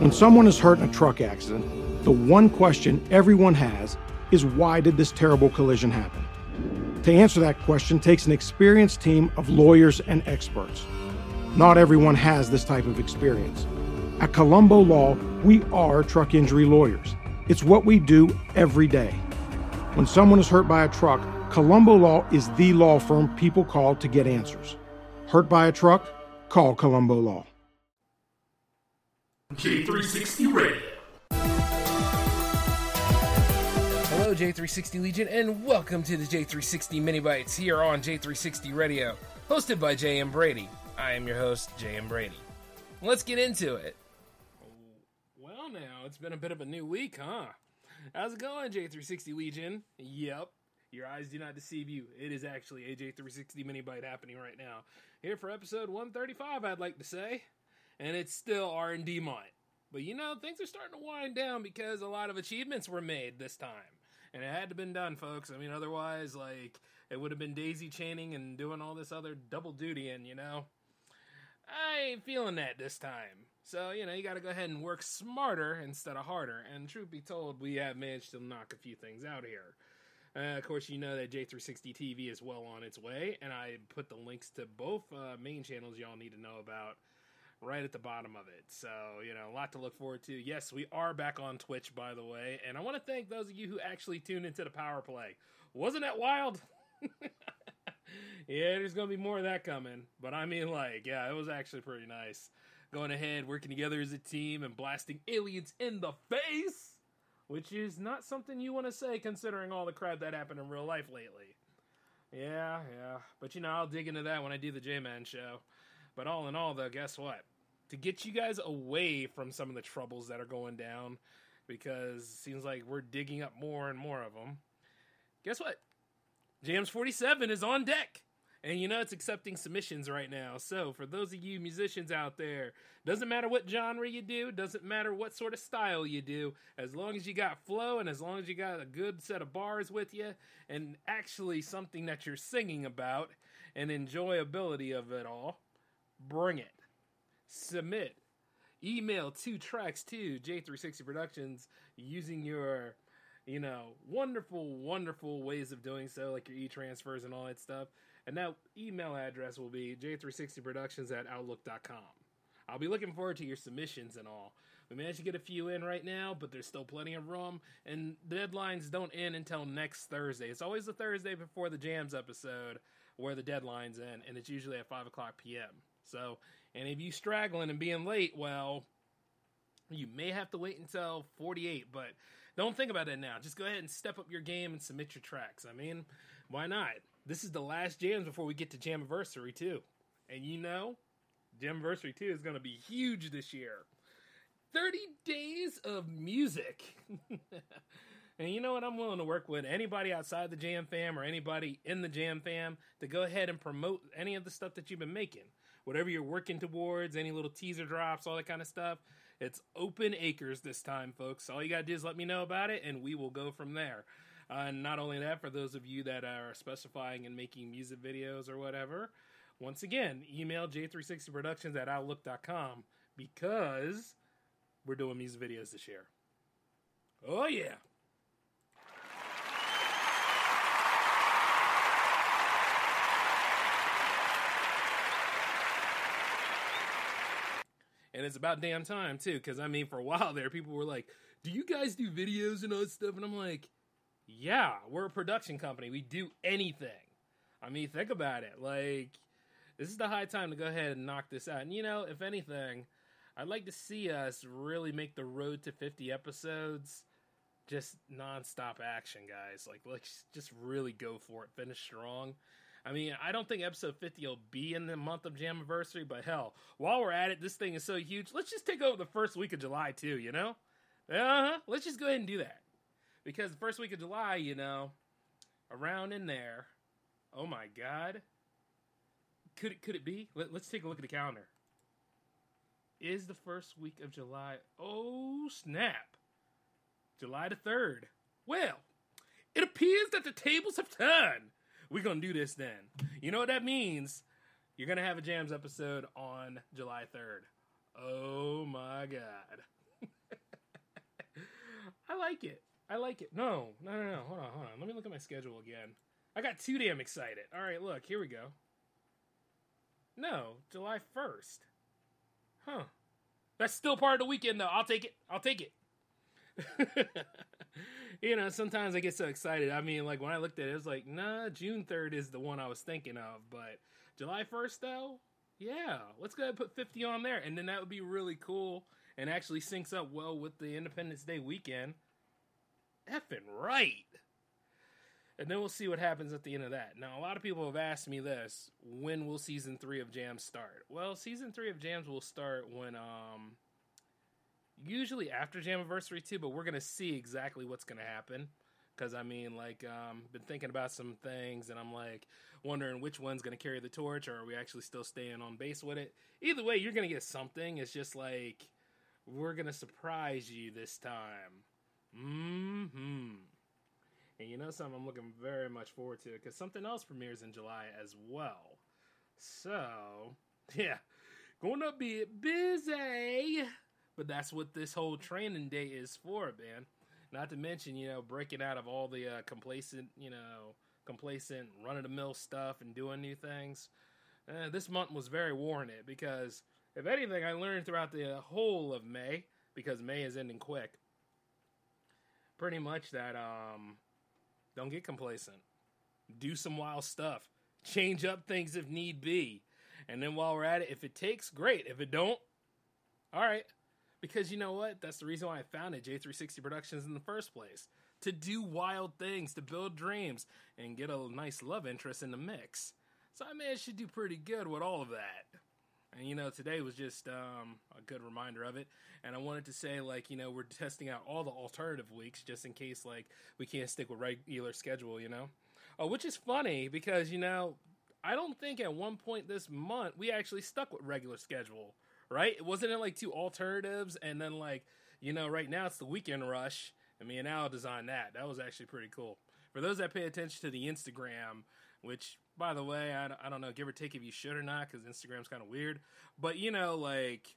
When someone is hurt in a truck accident, the one question everyone has is why did this terrible collision happen? To answer that question takes an experienced team of lawyers and experts. Not everyone has this type of experience. At Colombo Law, we are truck injury lawyers. It's what we do every day. When someone is hurt by a truck, Colombo Law is the law firm people call to get answers. Hurt by a truck? Call Colombo Law. J360 Radio. Hello, J360 Legion, and welcome to the J360 Mini Bites here on J360 Radio, hosted by J.M. Brady. I am your host, J.M. Brady. Let's get into it. Well, now, it's been a bit of a new week, huh? How's it going, J360 Legion? Yep, your eyes do not deceive you. It is actually a J360 Mini Bite happening right now. Here for episode 135, I'd like to say. And it's still R&D month. But you know, things are starting to wind down because a lot of achievements were made this time. And it had to been done, folks. I mean, otherwise, like, it would have been daisy chaining and doing all this other double duty, and you know, I ain't feeling that this time. So, you know, you gotta go ahead and work smarter instead of harder. And truth be told, we have managed to knock a few things out here. Uh, of course, you know that J360 TV is well on its way, and I put the links to both uh, main channels y'all need to know about right at the bottom of it. So, you know, a lot to look forward to. Yes, we are back on Twitch, by the way, and I want to thank those of you who actually tuned into the power play. Wasn't that wild? yeah, there's going to be more of that coming. But I mean, like, yeah, it was actually pretty nice. Going ahead, working together as a team, and blasting aliens in the face, which is not something you want to say considering all the crap that happened in real life lately. Yeah, yeah. But you know, I'll dig into that when I do the J Man show. But all in all, though, guess what? To get you guys away from some of the troubles that are going down, because it seems like we're digging up more and more of them. Guess what? Jams 47 is on deck. And you know it's accepting submissions right now. So for those of you musicians out there, doesn't matter what genre you do, doesn't matter what sort of style you do, as long as you got flow and as long as you got a good set of bars with you and actually something that you're singing about and enjoyability of it all, bring it. Submit. Email two tracks to J360 Productions using your, you know, wonderful, wonderful ways of doing so, like your e transfers and all that stuff. And that email address will be J360Productions at Outlook.com. I'll be looking forward to your submissions and all. We managed to get a few in right now, but there's still plenty of room, and the deadlines don't end until next Thursday. It's always the Thursday before the Jams episode where the deadline's end, and it's usually at 5 o'clock p.m. So, and if you straggling and being late, well, you may have to wait until 48, but don't think about it now. Just go ahead and step up your game and submit your tracks. I mean, why not? This is the last jams before we get to Jammaversary, too. And you know, Jammaversary 2 is going to be huge this year. 30 days of music. and you know what? I'm willing to work with anybody outside the Jam fam or anybody in the Jam fam to go ahead and promote any of the stuff that you've been making whatever you're working towards, any little teaser drops, all that kind of stuff. It's open acres this time, folks. All you got to do is let me know about it, and we will go from there. Uh, and not only that, for those of you that are specifying and making music videos or whatever, once again, email j360productions at outlook.com because we're doing music videos this year. Oh, yeah. And it's about damn time too. Because I mean, for a while there, people were like, "Do you guys do videos and all that stuff?" And I'm like, "Yeah, we're a production company. We do anything." I mean, think about it. Like, this is the high time to go ahead and knock this out. And you know, if anything, I'd like to see us really make the road to 50 episodes just nonstop action, guys. Like, let's just really go for it. Finish strong. I mean, I don't think episode 50 will be in the month of Jammaversary, but hell, while we're at it, this thing is so huge. Let's just take over the first week of July, too, you know? Uh huh. Let's just go ahead and do that. Because the first week of July, you know, around in there, oh my God. Could it, could it be? Let, let's take a look at the calendar. Is the first week of July. Oh, snap. July the 3rd. Well, it appears that the tables have turned we're gonna do this then. You know what that means? You're gonna have a jams episode on July 3rd. Oh my god. I like it. I like it. No, no, no, no. Hold on, hold on. Let me look at my schedule again. I got too damn excited. All right, look, here we go. No, July 1st. Huh. That's still part of the weekend, though. I'll take it. I'll take it. you know, sometimes I get so excited. I mean, like when I looked at it, it was like, nah, June 3rd is the one I was thinking of. But July 1st, though, yeah, let's go ahead and put 50 on there. And then that would be really cool and actually syncs up well with the Independence Day weekend. Effing right. And then we'll see what happens at the end of that. Now, a lot of people have asked me this when will season three of Jams start? Well, season three of Jams will start when, um, usually after Jammaversary too, but we're to see exactly what's to happen. Because, I mean, like, um, been thinking about some things and I'm like wondering which one's to carry the torch or are we actually still staying on base with it? Either way, you're to get something. It's just like, we're to surprise you this time. Mm hmm. And you know something I'm looking very much forward to because something else premieres in July as well. So, yeah, going to be busy. But that's what this whole training day is for, man. Not to mention, you know, breaking out of all the uh, complacent, you know, complacent run of the mill stuff and doing new things. Uh, this month was very warranted because, if anything, I learned throughout the whole of May, because May is ending quick, pretty much that um, don't get complacent. Do some wild stuff. Change up things if need be. And then while we're at it, if it takes, great. If it don't, all right. Because you know what? That's the reason why I founded J360 Productions in the first place. To do wild things, to build dreams, and get a nice love interest in the mix. So I managed to do pretty good with all of that. And you know, today was just um, a good reminder of it. And I wanted to say, like, you know, we're testing out all the alternative weeks just in case, like, we can't stick with regular schedule, you know? Uh, which is funny because, you know, I don't think at one point this month we actually stuck with regular schedule, right? It wasn't it like two alternatives and then, like, you know, right now it's the weekend rush. And me and Al designed that. That was actually pretty cool. For those that pay attention to the Instagram, which by the way, I, I don't know, give or take if you should or not, because Instagram's kind of weird. But you know, like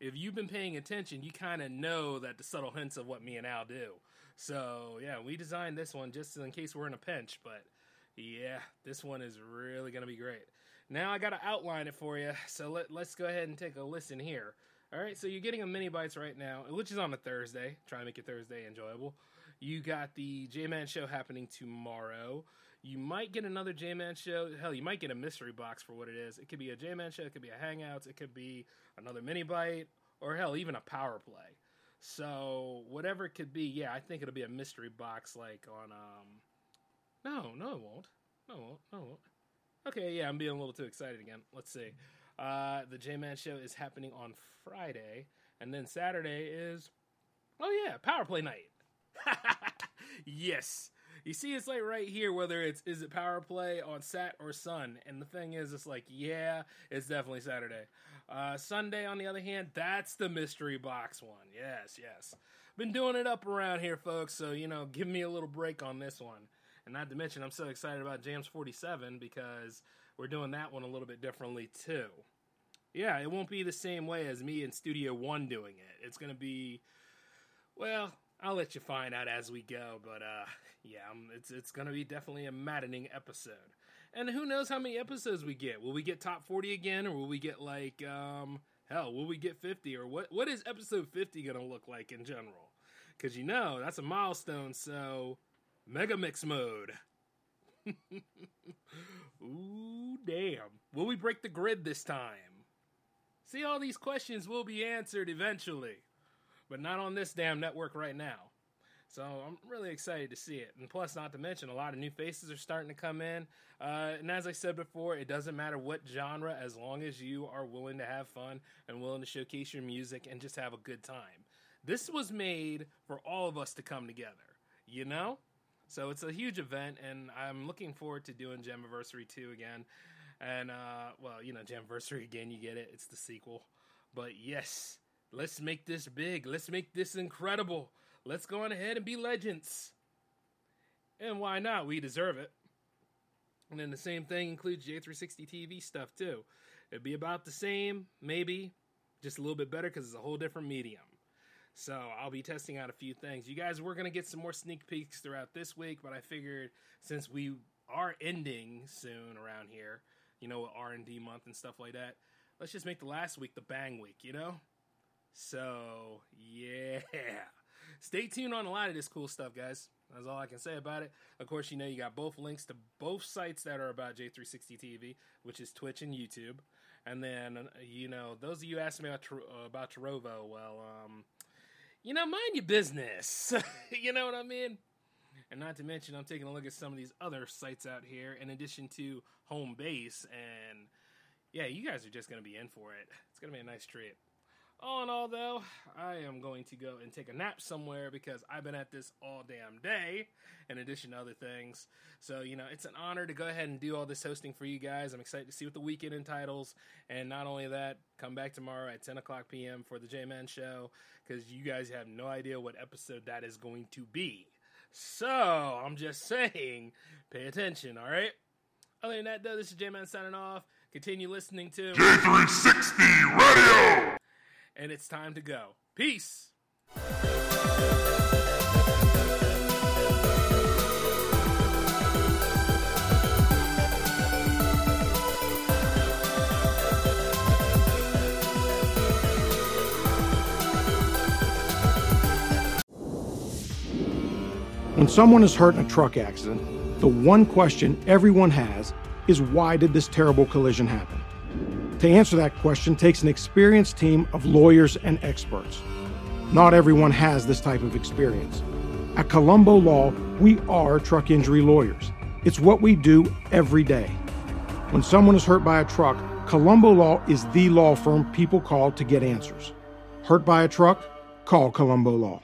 if you've been paying attention, you kind of know that the subtle hints of what me and Al do. So yeah, we designed this one just in case we're in a pinch. But yeah, this one is really gonna be great. Now I gotta outline it for you. So let let's go ahead and take a listen here. All right, so you're getting a mini bites right now, which is on a Thursday. Try to make your Thursday enjoyable. You got the J Man show happening tomorrow. You might get another J Man show. Hell, you might get a mystery box for what it is. It could be a J Man show. It could be a Hangouts. It could be another mini bite, or hell, even a power play. So whatever it could be, yeah, I think it'll be a mystery box like on um. No, no, it won't. No, it won't. No, it won't. Okay, yeah, I'm being a little too excited again. Let's see. Uh, the J Man show is happening on Friday, and then Saturday is, oh yeah, power play night. yes, you see, it's like right here whether it's is it power play on Sat or Sun, and the thing is, it's like yeah, it's definitely Saturday. Uh, Sunday, on the other hand, that's the mystery box one. Yes, yes. Been doing it up around here, folks. So you know, give me a little break on this one. And not to mention, I'm so excited about Jams 47 because we're doing that one a little bit differently too. Yeah, it won't be the same way as me in Studio One doing it. It's gonna be, well, I'll let you find out as we go. But uh, yeah, um, it's it's gonna be definitely a maddening episode. And who knows how many episodes we get? Will we get top forty again, or will we get like um, hell? Will we get fifty, or what? What is episode fifty gonna look like in general? Because you know that's a milestone. So mega mix mode. Ooh, damn. Will we break the grid this time? See, all these questions will be answered eventually, but not on this damn network right now. So I'm really excited to see it. And plus, not to mention, a lot of new faces are starting to come in. Uh, and as I said before, it doesn't matter what genre, as long as you are willing to have fun and willing to showcase your music and just have a good time. This was made for all of us to come together, you know? So it's a huge event, and I'm looking forward to doing Jammaversary 2 again. And, uh, well, you know, Jammaversary again, you get it. It's the sequel. But yes, let's make this big. Let's make this incredible. Let's go on ahead and be legends. And why not? We deserve it. And then the same thing includes J360 TV stuff too. It'd be about the same, maybe, just a little bit better because it's a whole different medium. So I'll be testing out a few things. You guys, we're gonna get some more sneak peeks throughout this week, but I figured since we are ending soon around here, you know, R and D month and stuff like that, let's just make the last week the bang week, you know. So yeah, stay tuned on a lot of this cool stuff, guys. That's all I can say about it. Of course, you know you got both links to both sites that are about J360 TV, which is Twitch and YouTube. And then you know those of you asking me about about Trovo, well, um, you know, mind your business. you know what I mean? And not to mention, I'm taking a look at some of these other sites out here in addition to home base. And yeah, you guys are just going to be in for it. It's going to be a nice trip. All in all, though, I am going to go and take a nap somewhere because I've been at this all damn day, in addition to other things. So, you know, it's an honor to go ahead and do all this hosting for you guys. I'm excited to see what the weekend entitles. And not only that, come back tomorrow at 10 o'clock p.m. for the J Man Show because you guys have no idea what episode that is going to be. So, I'm just saying, pay attention, all right? Other than that, though, this is J Man signing off. Continue listening to J360 Radio and it's time to go. Peace. When someone is hurt in a truck accident, the one question everyone has is why did this terrible collision happen? To answer that question takes an experienced team of lawyers and experts. Not everyone has this type of experience. At Colombo Law, we are truck injury lawyers. It's what we do every day. When someone is hurt by a truck, Colombo Law is the law firm people call to get answers. Hurt by a truck? Call Colombo Law.